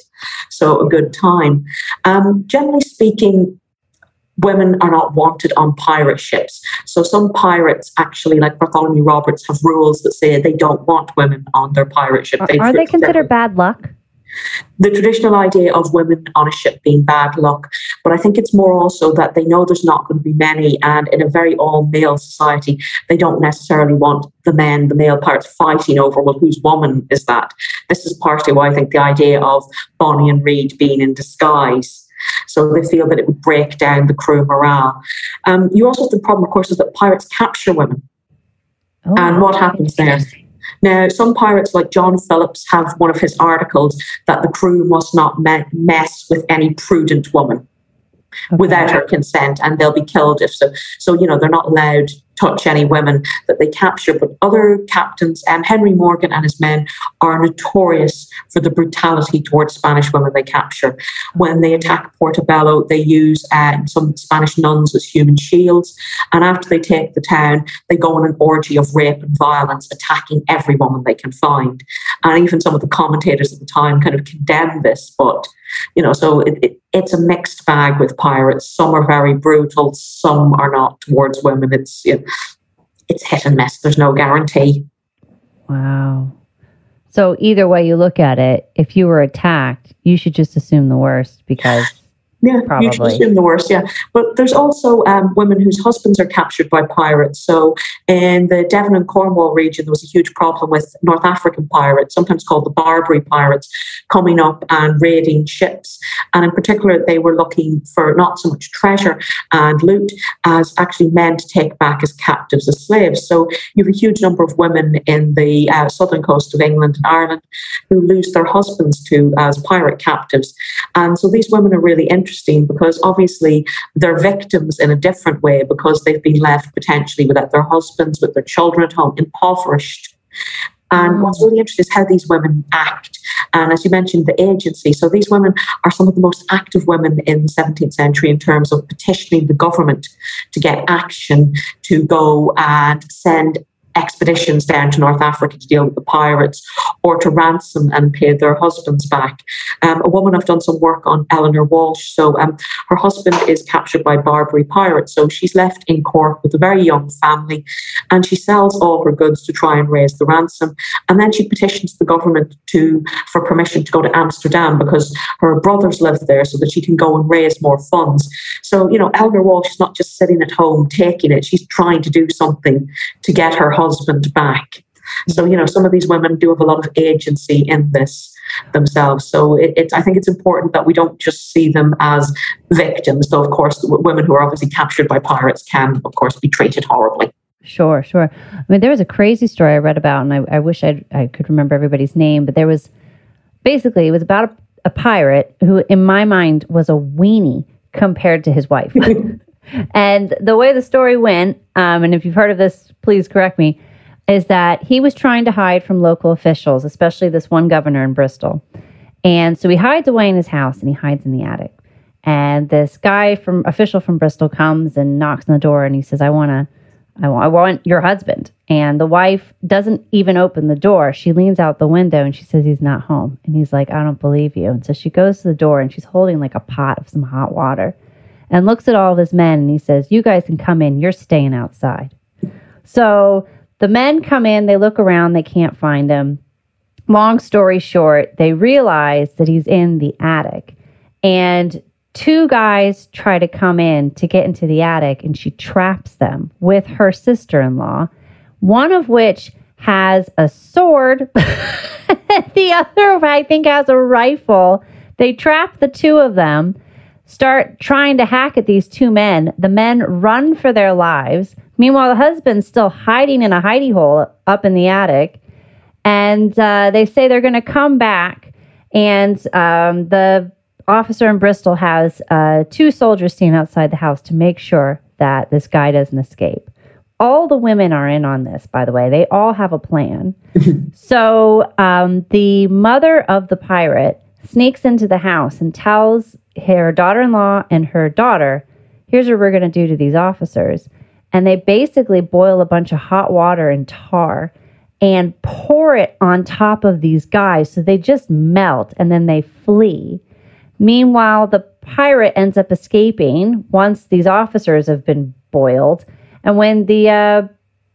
so a good time. Um, generally speaking, women are not wanted on pirate ships. So some pirates actually, like Bartholomew Roberts, have rules that say they don't want women on their pirate ship. Are, are they considered bad luck? The traditional idea of women on a ship being bad luck. But I think it's more also that they know there's not going to be many, and in a very all male society, they don't necessarily want the men, the male parts, fighting over, well, whose woman is that? This is partly why I think the idea of Bonny and Read being in disguise. So they feel that it would break down the crew morale. Um, you also have the problem, of course, is that pirates capture women. Oh, and what happens there? Now, some pirates like John Phillips have one of his articles that the crew must not me- mess with any prudent woman okay. without her consent and they'll be killed if so. So, you know, they're not allowed touch any women that they capture. But other captains, um, Henry Morgan and his men, are notorious for the brutality towards Spanish women they capture. When they attack Portobello, they use um, some Spanish nuns as human shields. And after they take the town, they go on an orgy of rape and violence, attacking every woman they can find. And even some of the commentators at the time kind of condemn this, but you know, so it, it, it's a mixed bag with pirates. Some are very brutal, some are not towards women. It's know, it's hit and miss. There's no guarantee. Wow. So either way you look at it, if you were attacked, you should just assume the worst because yeah, Probably. you should assume the worst. Yeah, but there's also um, women whose husbands are captured by pirates. So in the Devon and Cornwall region, there was a huge problem with North African pirates, sometimes called the Barbary pirates, coming up and raiding ships. And in particular, they were looking for not so much treasure and loot as actually men to take back as captives as slaves. So you have a huge number of women in the uh, southern coast of England and Ireland who lose their husbands to as pirate captives. And so these women are really interested interesting because obviously they're victims in a different way because they've been left potentially without their husbands, with their children at home, impoverished. And what's mm. really interesting is how these women act. And as you mentioned, the agency. So these women are some of the most active women in the 17th century in terms of petitioning the government to get action to go and send expeditions down to North Africa to deal with the pirates or to ransom and pay their husbands back. Um, a woman I've done some work on, Eleanor Walsh. So um, her husband is captured by Barbary pirates. So she's left in Cork with a very young family and she sells all her goods to try and raise the ransom. And then she petitions the government to for permission to go to Amsterdam because her brothers live there so that she can go and raise more funds. So, you know, Eleanor Walsh is not just sitting at home taking it, she's trying to do something to get her husband back. So, you know, some of these women do have a lot of agency in this themselves. So, it, it, I think it's important that we don't just see them as victims. Though, of course, women who are obviously captured by pirates can, of course, be treated horribly. Sure, sure. I mean, there was a crazy story I read about, and I, I wish I'd, I could remember everybody's name, but there was basically, it was about a, a pirate who, in my mind, was a weenie compared to his wife. and the way the story went, um, and if you've heard of this, please correct me, is that he was trying to hide from local officials, especially this one governor in Bristol. And so he hides away in his house and he hides in the attic. And this guy from official from Bristol comes and knocks on the door and he says, I want to, I I want your husband. And the wife doesn't even open the door. She leans out the window and she says, He's not home. And he's like, I don't believe you. And so she goes to the door and she's holding like a pot of some hot water and looks at all of his men and he says, You guys can come in. You're staying outside. So the men come in, they look around, they can't find him. Long story short, they realize that he's in the attic. And two guys try to come in to get into the attic, and she traps them with her sister in law, one of which has a sword, the other, I think, has a rifle. They trap the two of them start trying to hack at these two men. The men run for their lives. Meanwhile, the husband's still hiding in a hidey hole up in the attic. And uh, they say they're going to come back. And um, the officer in Bristol has uh, two soldiers standing outside the house to make sure that this guy doesn't escape. All the women are in on this, by the way. They all have a plan. so um, the mother of the pirate sneaks into the house and tells her daughter in law and her daughter, here's what we're going to do to these officers. And they basically boil a bunch of hot water and tar and pour it on top of these guys so they just melt and then they flee. Meanwhile, the pirate ends up escaping once these officers have been boiled. And when the uh,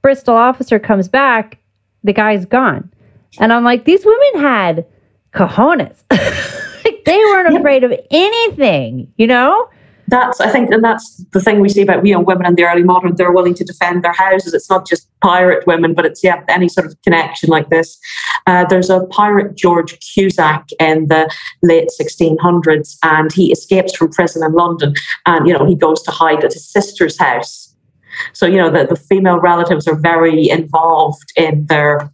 Bristol officer comes back, the guy's gone. And I'm like, these women had cojones. they weren't afraid of anything, you know? That's, I think, and that's the thing we see about you know women in the early modern. They're willing to defend their houses. It's not just pirate women, but it's yeah any sort of connection like this. Uh, there's a pirate George Cusack in the late 1600s, and he escapes from prison in London, and you know he goes to hide at his sister's house. So you know the, the female relatives are very involved in their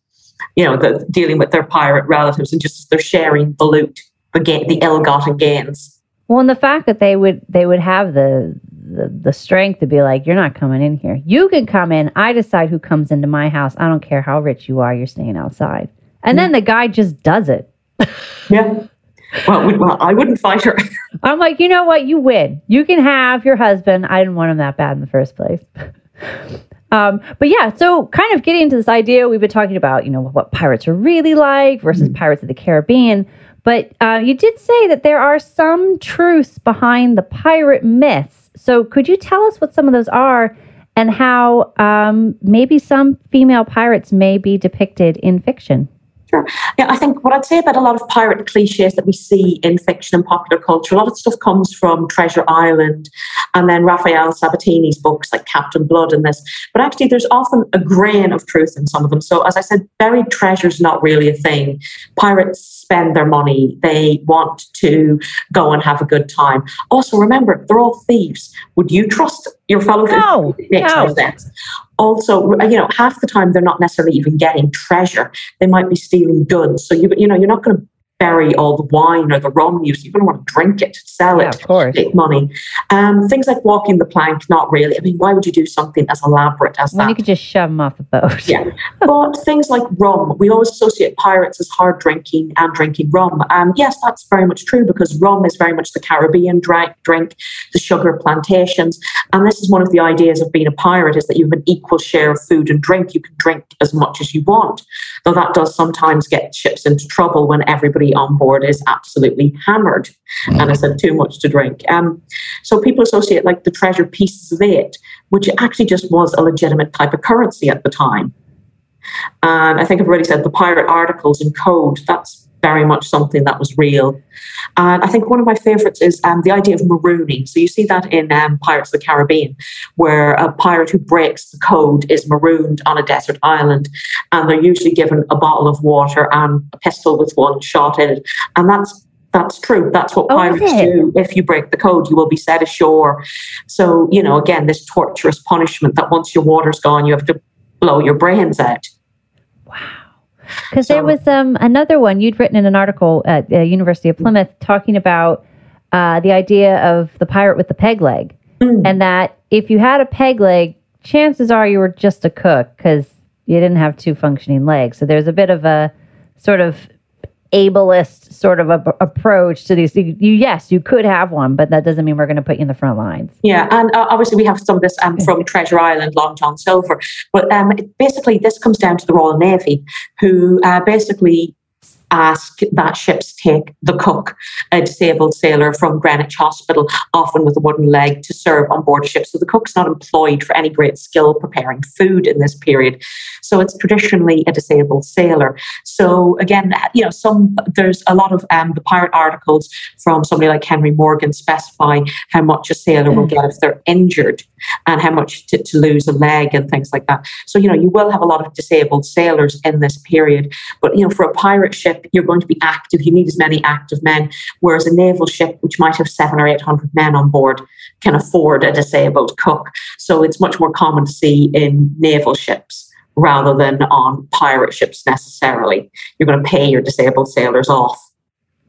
you know, the, dealing with their pirate relatives and just they're sharing the loot, the the ill-gotten gains. Well, and the fact that they would they would have the, the the strength to be like, you're not coming in here. You can come in. I decide who comes into my house. I don't care how rich you are. You're staying outside. And then the guy just does it. yeah. Well, well, I wouldn't fight her. I'm like, you know what? You win. You can have your husband. I didn't want him that bad in the first place. Um, but yeah, so kind of getting into this idea, we've been talking about, you know, what pirates are really like versus mm-hmm. Pirates of the Caribbean. But uh, you did say that there are some truths behind the pirate myths. So could you tell us what some of those are and how um, maybe some female pirates may be depicted in fiction? Yeah, I think what I'd say about a lot of pirate cliches that we see in fiction and popular culture, a lot of stuff comes from Treasure Island and then Rafael Sabatini's books like Captain Blood and this. But actually, there's often a grain of truth in some of them. So, as I said, buried treasure's not really a thing. Pirates spend their money, they want to go and have a good time. Also, remember, they're all thieves. Would you trust your fellow no, makes no. no sense. Also, you know, half the time they're not necessarily even getting treasure. They might be stealing goods. So you, you know, you're not going to bury all the wine or the rum use. You're going to want to drink it, sell Yeah, it, of course. make money. Um, things like walking the plank, not really. I mean, why would you do something as elaborate as When that? you could just shove them off the boat. Yeah. but things like rum, we always associate pirates as hard drinking and drinking rum. And yes, that's very much true because rum is very much the Caribbean drink, drink, the sugar plantations. And this is one of the ideas of being a pirate is that you have an equal share of food and drink. You can drink as much as you want. Though that does sometimes get ships into trouble when everybody on board is absolutely hammered and has had too much to drink. Um, so people associate like the treasure pieces of eight, which actually just was a legitimate type of currency at the time. And I think I've already said the pirate articles and code, that's very much something that was real. And I think one of my favorites is um, the idea of marooning. So you see that in um, Pirates of the Caribbean, where a pirate who breaks the code is marooned on a desert island. And they're usually given a bottle of water and a pistol with one shot in it. And that's that's true. That's what Oh, pirates it? do. If you break the code, you will be set ashore. So, you know, again, this torturous punishment that once your water's gone, you have to blow your brains out. Because there was um, another one you'd written in an article at the University of Plymouth talking about uh, the idea of the pirate with the peg leg, Mm. and that if you had a peg leg, chances are you were just a cook because you didn't have two functioning legs. So there's a bit of a sort of ableist sort of a, approach to these. You, yes, you could have one, but that doesn't mean we're going to put you in the front lines. Yeah, and uh, obviously we have some of this um, from Treasure Island, Long John Silver. But um, basically, this comes down to the Royal Navy, who uh, basically ask that ships take the cook, a disabled sailor from Greenwich Hospital, often with a wooden leg, to serve on board ships. So the cook's not employed for any great skill preparing food in this period. So it's traditionally a disabled sailor. So again, you know, some there's a lot of um, the pirate articles from somebody like Henry Morgan specify how much a sailor will get if they're injured and how much to, to lose a leg and things like that. So, you know, you will have a lot of disabled sailors in this period. But, you know, for a pirate ship, you're going to be active. You need as many active men. Whereas a naval ship, which might have seven or 800 men on board, can afford a disabled cook. So it's much more common to see in naval ships rather than on pirate ships necessarily. You're going to pay your disabled sailors off.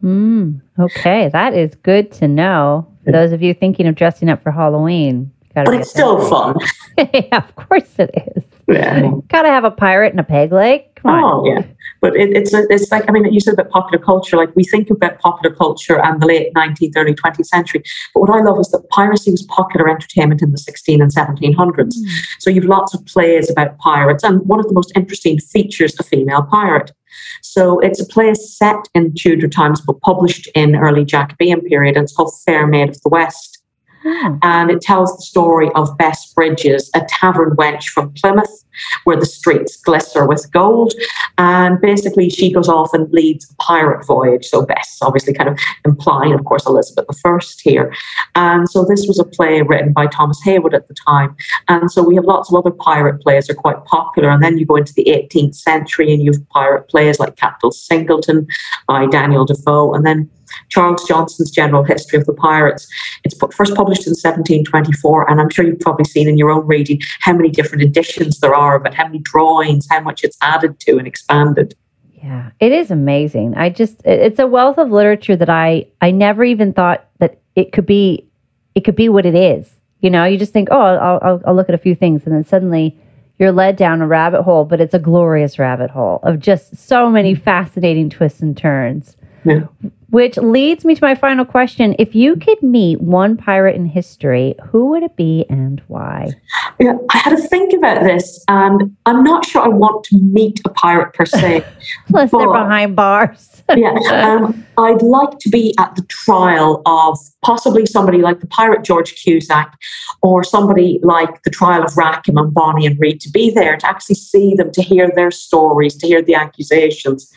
Mm, okay, that is good to know. For those of you thinking of dressing up for Halloween, gotta But it's still fun. yeah, of course it is. Yeah. Gotta have a pirate and a peg leg. On. Oh yeah, but it, it's it's like I mean, you said about popular culture. Like we think about popular culture and the late nineteenth, early twentieth century. But what I love is that piracy was popular entertainment in the sixteen and seventeen hundreds. Hmm. So you've lots of plays about pirates, and one of the most interesting features a female pirate. So it's a play set in Tudor times, but published in early Jacobean period, and it's called Fair Maid of the West Oh, and it tells the story of Bess Bridges, a tavern wench from Plymouth, where the streets glitter with gold. And basically, she goes off and leads a pirate voyage. So Bess, obviously, kind of implying, of course, Elizabeth I here. And so this was a play written by Thomas Heywood at the time. And so we have lots of other pirate plays that are quite popular. And then you go into the 18th century and you have pirate plays like Captain Singleton by Daniel Defoe. And then Charles Johnson's General History of the Pirates. It's first published in 1724, and I'm sure you've probably seen in your own reading how many different editions there are of it, how many drawings, how much it's added to and expanded. yeah, it is amazing. I just it's a wealth of literature that I I never even thought that it could be it could be what it is. You know, you just think, oh, I'll I'll, I'll look at a few things, and then suddenly you're led down a rabbit hole. But it's a glorious rabbit hole of just so many mm. fascinating twists and turns. Yeah. Which leads me to my final question. If you could meet one pirate in history, who would it be and why? Yeah, I had to think about this, and I'm not sure I want to meet a pirate per se. Unless they're behind bars. yeah, um, I'd like to be at the trial of possibly somebody like the pirate George Cusack, or somebody like the trial of Rackham and Bonny and Read to be there to actually see them, to hear their stories, to hear the accusations.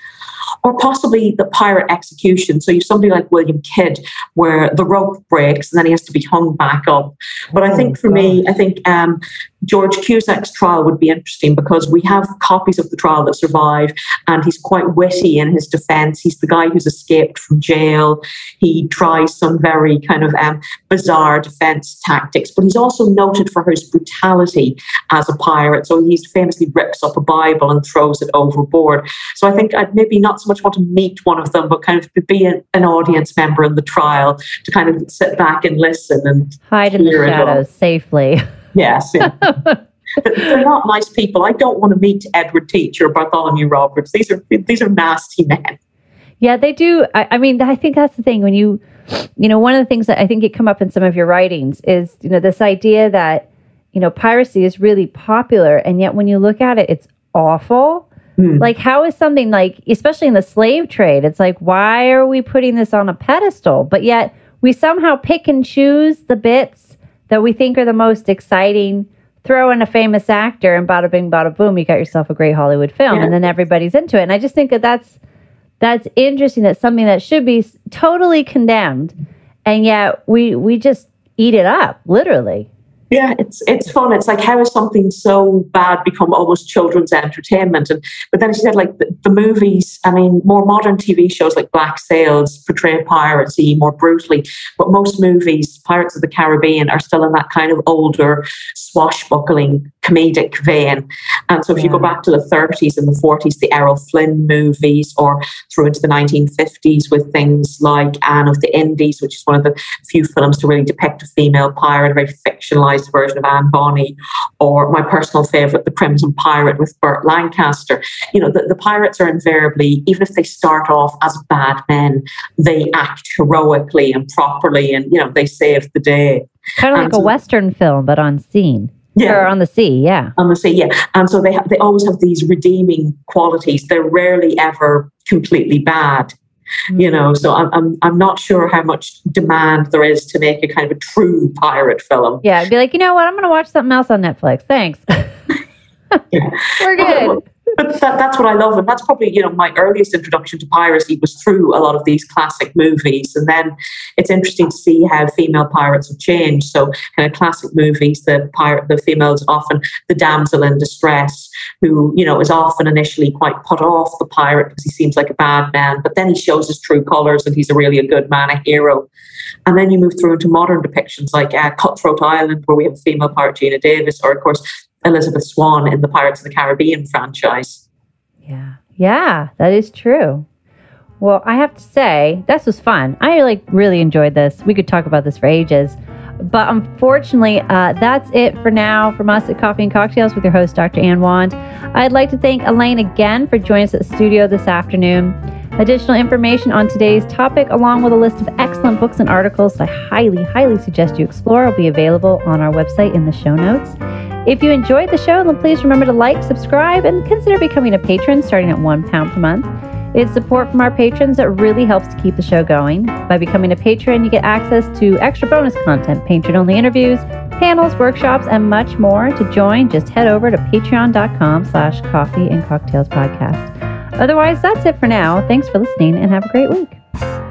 Or possibly the pirate execution. So you somebody like William Kidd, where the rope breaks and then he has to be hung back up. But I Oh, think for me, I think um, George Cusack's trial would be interesting because we have copies of the trial that survive, and he's quite witty in his defense. He's the guy who's escaped from jail. He tries some very kind of um, bizarre defense tactics, but he's also noted for his brutality as a pirate. So he famously rips up a Bible and throws it overboard. So I think I'd maybe not so much much want to meet one of them, but kind of be an, an audience member in the trial to kind of sit back and listen and hide in the shadows safely. Yes. Yeah. They're not nice people. I don't want to meet Edward Teach or Bartholomew Roberts. These are these are nasty men. Yeah, they do. I, I mean, I think that's the thing when you, you know, one of the things that I think it come up in some of your writings is, you know, this idea that, you know, piracy is really popular, and yet when you look at it, it's awful. Mm. Like, how is something like, especially in the slave trade, it's like, why are we putting this on a pedestal? But yet we somehow pick and choose the bits that we think are the most exciting. Throw in a famous actor, and bada bing, bada boom, you got yourself a great Hollywood film, yeah. and then everybody's into it. And I just think that that's that's interesting. That's something that should be totally condemned, and yet we we just eat it up, literally. Yeah, it's it's fun. It's like how has something so bad become almost children's entertainment? And but then she said like the, the, movies. I mean, more modern TV shows like Black Sails portray piracy more brutally, but most movies, Pirates of the Caribbean, are still in that kind of older swashbuckling comedic vein. And so if yeah. you go back to the 30s and the 40s, the Errol Flynn movies, or through into the 1950s with things like Anne of the Indies, which is one of the few films to really depict a female pirate, a very fictionalized version of Anne Bonny, or my personal favorite, The Crimson Pirate with Burt Lancaster. You know, the, the pirates are invariably, even if they start off as bad men, they act heroically and properly and, you know, they save the day. Kind of like a Western film, but on scene yeah. or on the sea yeah on the sea yeah and so they ha- they always have these redeeming qualities they're rarely ever completely bad. You know mm. so I'm, I'm i'm not sure how much demand there is to make a kind of a true pirate film. Yeah I'd be like you know what? I'm gonna watch something else on netflix. Thanks. Yeah. we're good but that, that's what I love. And that's probably, you know, my earliest introduction to piracy was through a lot of these classic movies. And then it's interesting to see how female pirates have changed. So kind of classic movies, the pirate, the females often the damsel in distress, who, you know, is often initially quite put off the pirate because he seems like a bad man, but then he shows his true colors and he's a really a good man, a hero. And then you move through into modern depictions like uh, Cutthroat Island, where we have a female pirate, Geena Davis, or of course Elizabeth Swann in the Pirates of the Caribbean franchise. Yeah. Yeah, that is true. Well, I have to say, this was fun. I like really enjoyed this. We could talk about this for ages. But unfortunately, uh, that's it for now from us at Coffee and Cocktails with your host, Dr. Ann Wand. I'd like to thank Elaine again for joining us at the studio this afternoon. Additional information on today's topic, along with a list of excellent books and articles I highly, highly suggest you explore, will be available on our website in the show notes. If you enjoyed the show, then please remember to like, subscribe, and consider becoming a patron starting at one pound per month. It's support from our patrons that really helps to keep the show going. By becoming a patron, you get access to extra bonus content, patron-only interviews, panels, workshops, and much more. To join, just head over to patreon.com slash coffee and cocktails podcast. Otherwise, that's it for now. Thanks for listening and have a great week.